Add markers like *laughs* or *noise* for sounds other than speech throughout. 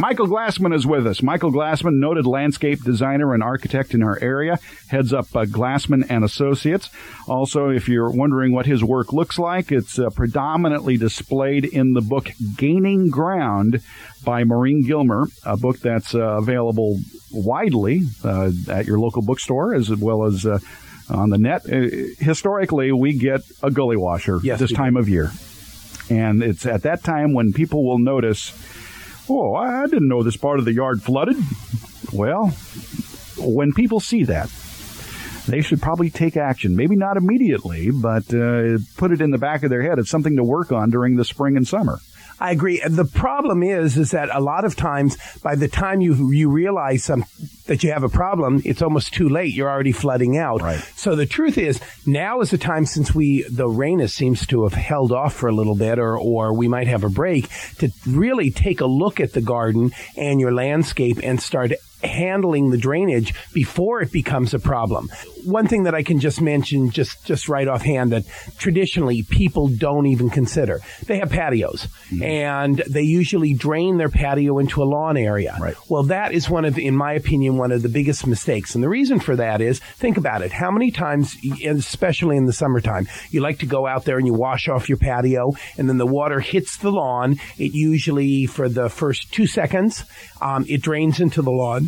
Michael Glassman is with us. Michael Glassman, noted landscape designer and architect in our area, heads up uh, Glassman and Associates. Also, if you're wondering what his work looks like, it's uh, predominantly displayed in the book Gaining Ground by Maureen Gilmer, a book that's uh, available widely uh, at your local bookstore as well as uh, on the net. Uh, historically, we get a gully washer Yes, this time of year. And it's at that time when people will notice, oh, I didn't know this part of the yard flooded. Well, when people see that, they should probably take action. Maybe not immediately, but uh, put it in the back of their head. It's something to work on during the spring and summer. I agree. The problem is, is that a lot of times, by the time you you realize some that you have a problem, it's almost too late. You're already flooding out. Right. So the truth is, now is the time since we the rain is, seems to have held off for a little bit, or or we might have a break to really take a look at the garden and your landscape and start handling the drainage before it becomes a problem. One thing that I can just mention just just right offhand that traditionally people don't even consider. They have patios and they usually drain their patio into a lawn area. Right. Well, that is one of in my opinion one of the biggest mistakes. And the reason for that is think about it. How many times especially in the summertime, you like to go out there and you wash off your patio and then the water hits the lawn. It usually for the first 2 seconds um, it drains into the lawn.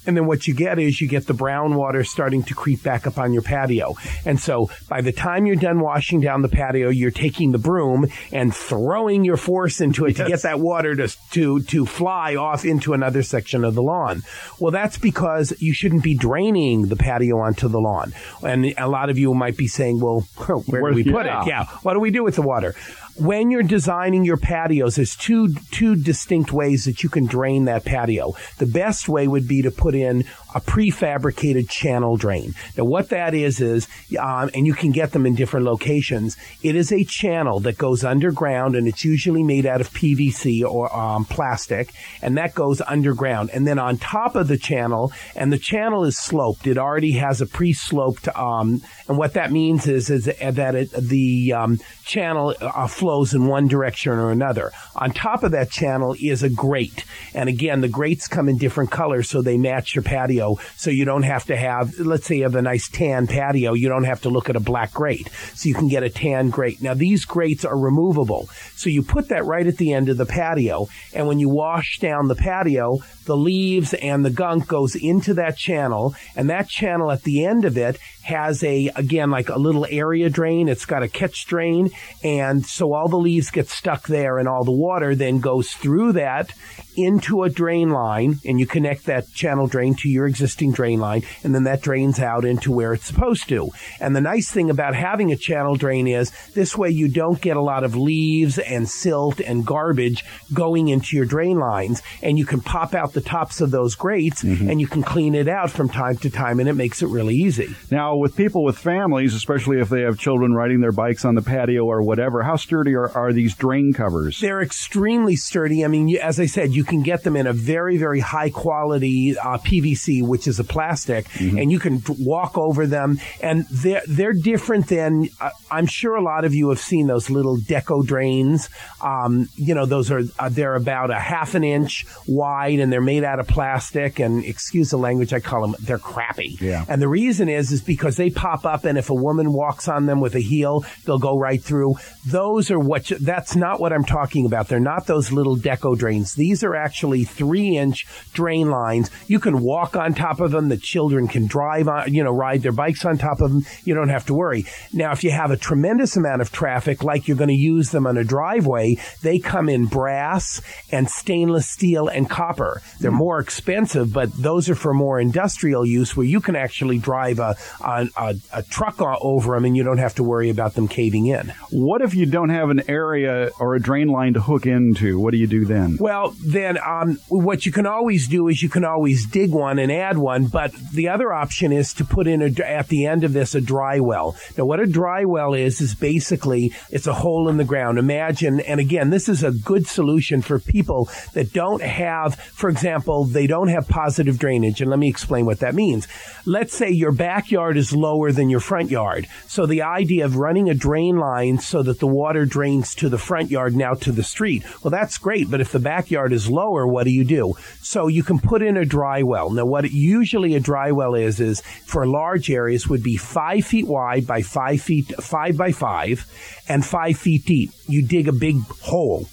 And then what you get is you get the brown water starting to creep back up on your patio. And so by the time you're done washing down the patio, you're taking the broom and throwing your force into it to get that water to, to, to fly off into another section of the lawn. Well, that's because you shouldn't be draining the patio onto the lawn. And a lot of you might be saying, well, where *laughs* Where- do we put yeah. it? Yeah. What do we do with the water? When you're designing your patios, there's two two distinct ways that you can drain that patio. The best way would be to put in a prefabricated channel drain. Now, what that is is, um, and you can get them in different locations. It is a channel that goes underground, and it's usually made out of PVC or um, plastic, and that goes underground. And then on top of the channel, and the channel is sloped. It already has a pre-sloped, um, and what that means is is that it, the um, channel uh, flows in one direction or another. On top of that channel is a grate, and again, the grates come in different colors so they match your patio. So you don't have to have, let's say, you have a nice tan patio, you don't have to look at a black grate, so you can get a tan grate. Now these grates are removable, so you put that right at the end of the patio, and when you wash down the patio, the leaves and the gunk goes into that channel, and that channel at the end of it has a again like a little area drain. It's got a catch drain, and so all the leaves get stuck there, and all the water then goes through that into a drain line, and you connect that channel drain to your existing drain line, and then that drains out into where it's supposed to. And the nice thing about having a channel drain is this way you don't get a lot of leaves and silt and garbage going into your drain lines, and you can pop out the tops of those grates and you can clean it out from time to time, and it makes it really easy. Now, with people with families, especially if they have children riding their bikes on the patio or whatever, how sturdy are, are these drain covers? They're extremely sturdy. I mean, as I said, you can get them in a very, very high quality uh, PVC, which is a plastic, and you can walk over them. And they're they're different than uh, I'm sure a lot of you have seen those little deco drains. Um, you know, those are uh, they're about a half an inch wide, and they're made out of plastic. And excuse the language, I call them they're crappy. Yeah. And the reason is is because they pop up, and if a woman walks on them with a heel, they'll go right through. Those are what. You, that's not what I'm talking about. They're not those little deco drains. These are actually three inch drain lines. You can walk on top of them. The children can drive on, you know, ride their bikes on top of them. You don't have to worry. Now, if you have a tremendous amount of traffic, like you're going to use them on a driveway, they come in brass and stainless steel and copper. They're more expensive, but those are for more industrial use where you can actually drive a, a, a, a truck over them and you don't have to worry about them caving in. What if you don't have an area or a drain line to hook into? What do you do then? Well, then um, what you can always do is you can always dig dig one and add one. But the other option is to put in a, at the end of this a dry well. Now, what a dry well is is basically it's a hole in the ground. Imagine, and again, this is a good solution for people that don't have, for example, they don't have positive drainage. And let me explain what that means. Let's say your backyard is lower than your front yard. So the idea of running a drain line so that the water drains to the front yard now to the street. Well, that's great. But if the backyard is lower, what do you do? So you can put in a dry well. Now, what usually a dry well is, is for large areas would be five feet wide by five feet, five by five and five feet deep. You dig a big hole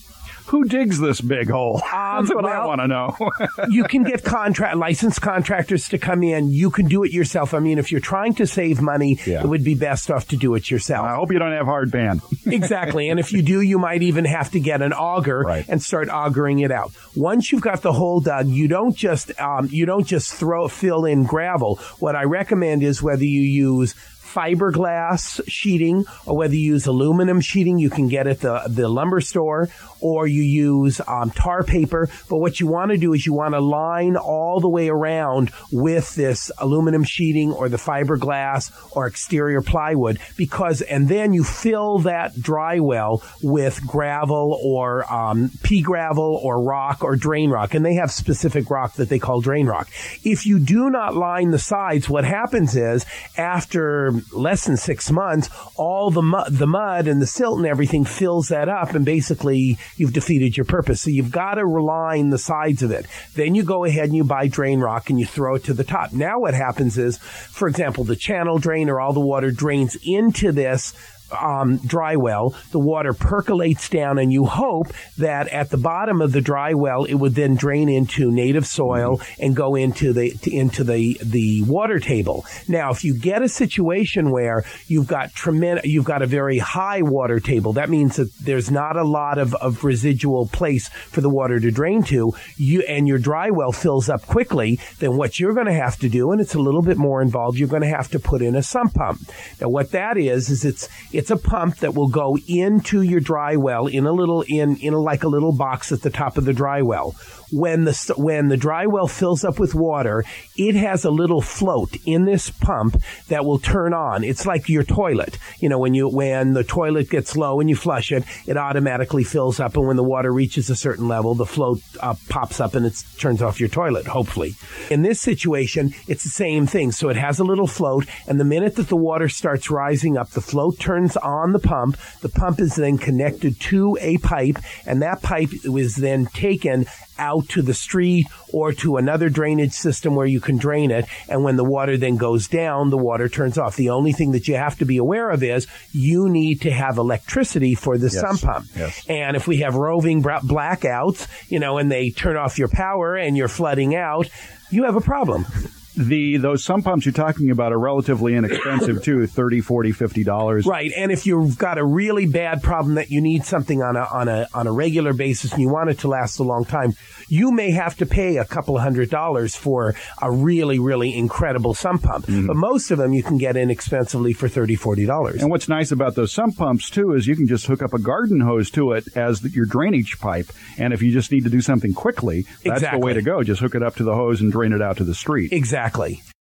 who digs this big hole? *laughs* Um, That's what well, I want to know. *laughs* you can get contract licensed contractors to come in. You can do it yourself. I mean, if you're trying to save money, yeah. it would be best off to do it yourself. I hope you don't have hard pan. *laughs* exactly. And if you do, you might even have to get an auger right. and start augering it out. Once you've got the hole dug, you don't just um, you don't just throw fill in gravel. What I recommend is whether you use fiberglass sheeting or whether you use aluminum sheeting you can get at the, the lumber store or you use um, tar paper. But what you want to do is you want to line all the way around with this aluminum sheeting or the fiberglass or exterior plywood because, and then you fill that dry well with gravel or um, pea gravel or rock or drain rock. And they have specific rock that they call drain rock. If you do not line the sides, what happens is after less than six months, all the mud, the mud and the silt and everything fills that up, and basically you've defeated your purpose. So you've got to reline the sides of it. Then you go ahead and you buy drain rock and you throw it to the top. Now what happens is, for example, the channel drain or all the water drains into this um, dry well, the water percolates down, and you hope that at the bottom of the dry well, it would then drain into native soil mm-hmm. and go into the into the the water table. Now, if you get a situation where you've got tremendous, you've got a very high water table, that means that there's not a lot of, of residual place for the water to drain to. You and your dry well fills up quickly. Then what you're going to have to do, and it's a little bit more involved, you're going to have to put in a sump pump. Now, what that is is it's it's a pump that will go into your dry well in a little in in a, like a little box at the top of the dry well when the when the dry well fills up with water, it has a little float in this pump that will turn on. It's like your toilet. You know, when you when the toilet gets low and you flush it, it automatically fills up, and when the water reaches a certain level, the float uh, pops up and it turns off your toilet. Hopefully, in this situation, it's the same thing. So it has a little float, and the minute that the water starts rising up, the float turns on the pump. The pump is then connected to a pipe, and that pipe is then taken out to the street or to another drainage system where you can drain it. And when the water then goes down, the water turns off. The only thing that you have to be aware of is you need to have electricity for the yes. sump pump. Yes. And if we have roving blackouts, you know, and they turn off your power and you're flooding out, you have a problem the those sump pumps you're talking about are relatively inexpensive too 30 40 50 dollars. Right and if you've got a really bad problem that you need something on a on a on a regular basis and you want it to last a long time you may have to pay a couple hundred dollars for a really really incredible sump pump. Mm-hmm. but most of them you can get inexpensively for 30 40 dollars. And what's nice about those sump pumps too is you can just hook up a garden hose to it as the, your drainage pipe. And if you just need to do something quickly that's exactly. the way to go. Just hook it up to the hose and drain it out to the street. Exactly Exactly